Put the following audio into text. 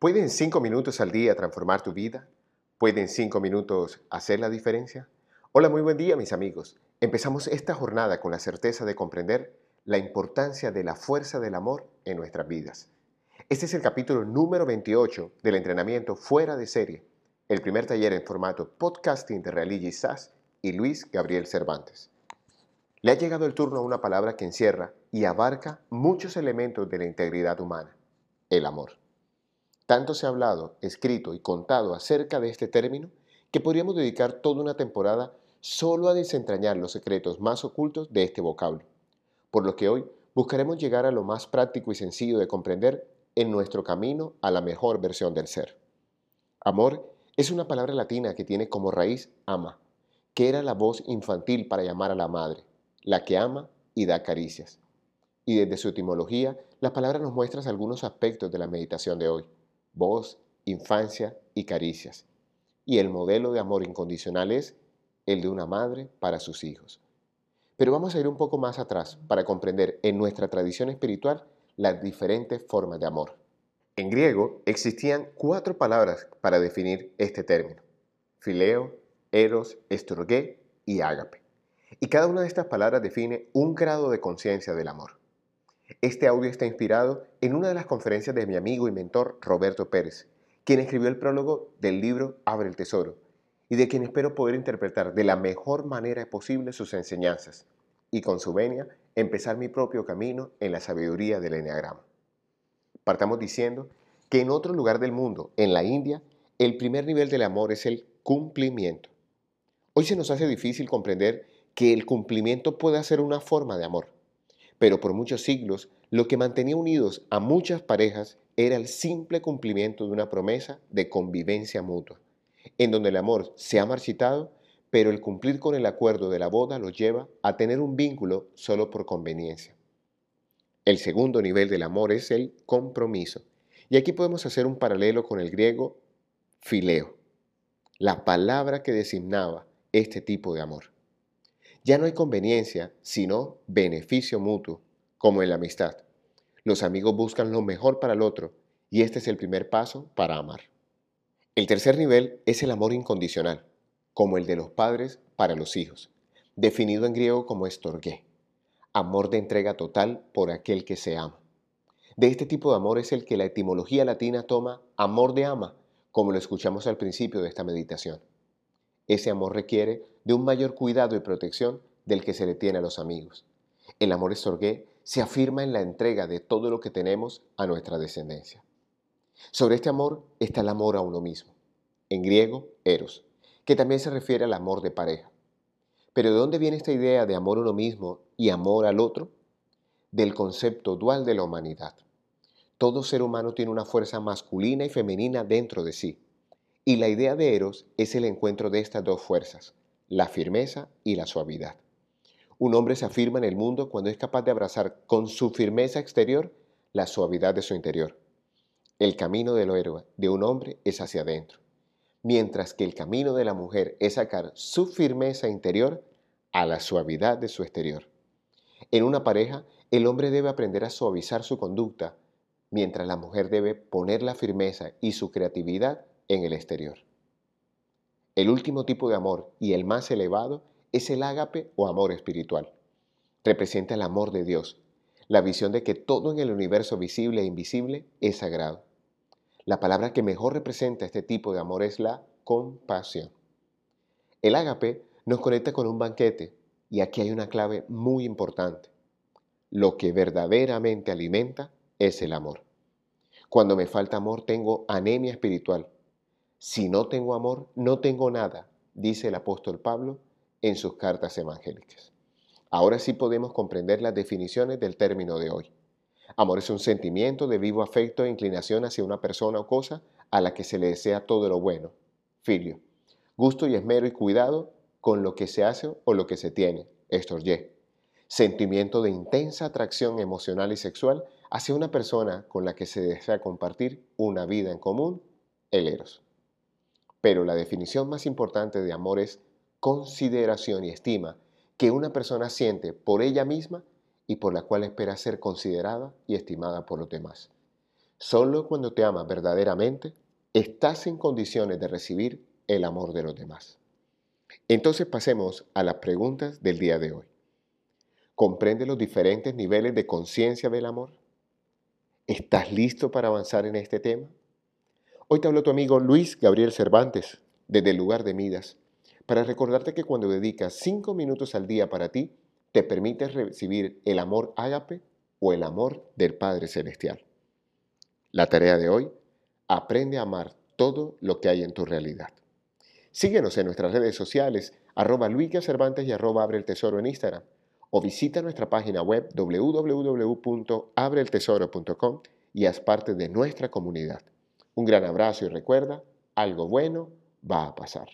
¿Pueden cinco minutos al día transformar tu vida? ¿Pueden cinco minutos hacer la diferencia? Hola, muy buen día mis amigos. Empezamos esta jornada con la certeza de comprender la importancia de la fuerza del amor en nuestras vidas. Este es el capítulo número 28 del entrenamiento fuera de serie, el primer taller en formato podcasting de Realigi Sass y Luis Gabriel Cervantes. Le ha llegado el turno a una palabra que encierra y abarca muchos elementos de la integridad humana, el amor. Tanto se ha hablado, escrito y contado acerca de este término que podríamos dedicar toda una temporada solo a desentrañar los secretos más ocultos de este vocablo, por lo que hoy buscaremos llegar a lo más práctico y sencillo de comprender en nuestro camino a la mejor versión del ser. Amor es una palabra latina que tiene como raíz ama, que era la voz infantil para llamar a la madre, la que ama y da caricias. Y desde su etimología, la palabra nos muestra algunos aspectos de la meditación de hoy voz, infancia y caricias. Y el modelo de amor incondicional es el de una madre para sus hijos. Pero vamos a ir un poco más atrás para comprender en nuestra tradición espiritual las diferentes formas de amor. En griego existían cuatro palabras para definir este término. Fileo, eros, estorgué y ágape. Y cada una de estas palabras define un grado de conciencia del amor. Este audio está inspirado en una de las conferencias de mi amigo y mentor Roberto Pérez, quien escribió el prólogo del libro Abre el Tesoro, y de quien espero poder interpretar de la mejor manera posible sus enseñanzas, y con su venia empezar mi propio camino en la sabiduría del Enneagrama. Partamos diciendo que en otro lugar del mundo, en la India, el primer nivel del amor es el cumplimiento. Hoy se nos hace difícil comprender que el cumplimiento puede ser una forma de amor. Pero por muchos siglos, lo que mantenía unidos a muchas parejas era el simple cumplimiento de una promesa de convivencia mutua, en donde el amor se ha marchitado, pero el cumplir con el acuerdo de la boda lo lleva a tener un vínculo solo por conveniencia. El segundo nivel del amor es el compromiso. Y aquí podemos hacer un paralelo con el griego fileo, la palabra que designaba este tipo de amor. Ya no hay conveniencia, sino beneficio mutuo, como en la amistad. Los amigos buscan lo mejor para el otro y este es el primer paso para amar. El tercer nivel es el amor incondicional, como el de los padres para los hijos, definido en griego como estorgué, amor de entrega total por aquel que se ama. De este tipo de amor es el que la etimología latina toma amor de ama, como lo escuchamos al principio de esta meditación. Ese amor requiere de un mayor cuidado y protección del que se le tiene a los amigos. El amor estorgué se afirma en la entrega de todo lo que tenemos a nuestra descendencia. Sobre este amor está el amor a uno mismo, en griego, eros, que también se refiere al amor de pareja. Pero ¿de dónde viene esta idea de amor a uno mismo y amor al otro? Del concepto dual de la humanidad. Todo ser humano tiene una fuerza masculina y femenina dentro de sí y la idea de Eros es el encuentro de estas dos fuerzas, la firmeza y la suavidad. Un hombre se afirma en el mundo cuando es capaz de abrazar con su firmeza exterior la suavidad de su interior. El camino del héroe de un hombre es hacia adentro, mientras que el camino de la mujer es sacar su firmeza interior a la suavidad de su exterior. En una pareja, el hombre debe aprender a suavizar su conducta, mientras la mujer debe poner la firmeza y su creatividad en el exterior. El último tipo de amor y el más elevado es el ágape o amor espiritual. Representa el amor de Dios, la visión de que todo en el universo visible e invisible es sagrado. La palabra que mejor representa este tipo de amor es la compasión. El ágape nos conecta con un banquete y aquí hay una clave muy importante. Lo que verdaderamente alimenta es el amor. Cuando me falta amor tengo anemia espiritual si no tengo amor, no tengo nada, dice el apóstol Pablo en sus cartas evangélicas. Ahora sí podemos comprender las definiciones del término de hoy. Amor es un sentimiento de vivo afecto e inclinación hacia una persona o cosa a la que se le desea todo lo bueno. Filio. Gusto y esmero y cuidado con lo que se hace o lo que se tiene. Estorye. Sentimiento de intensa atracción emocional y sexual hacia una persona con la que se desea compartir una vida en común. El eros. Pero la definición más importante de amor es consideración y estima que una persona siente por ella misma y por la cual espera ser considerada y estimada por los demás. Solo cuando te amas verdaderamente, estás en condiciones de recibir el amor de los demás. Entonces pasemos a las preguntas del día de hoy. ¿Comprende los diferentes niveles de conciencia del amor? ¿Estás listo para avanzar en este tema? Hoy te hablo tu amigo Luis Gabriel Cervantes, desde el lugar de Midas, para recordarte que cuando dedicas cinco minutos al día para ti, te permites recibir el amor ágape o el amor del Padre Celestial. La tarea de hoy, aprende a amar todo lo que hay en tu realidad. Síguenos en nuestras redes sociales, arroba Cervantes y arroba Abre el Tesoro en Instagram, o visita nuestra página web www.abreeltesoro.com y haz parte de nuestra comunidad. Un gran abrazo y recuerda, algo bueno va a pasar.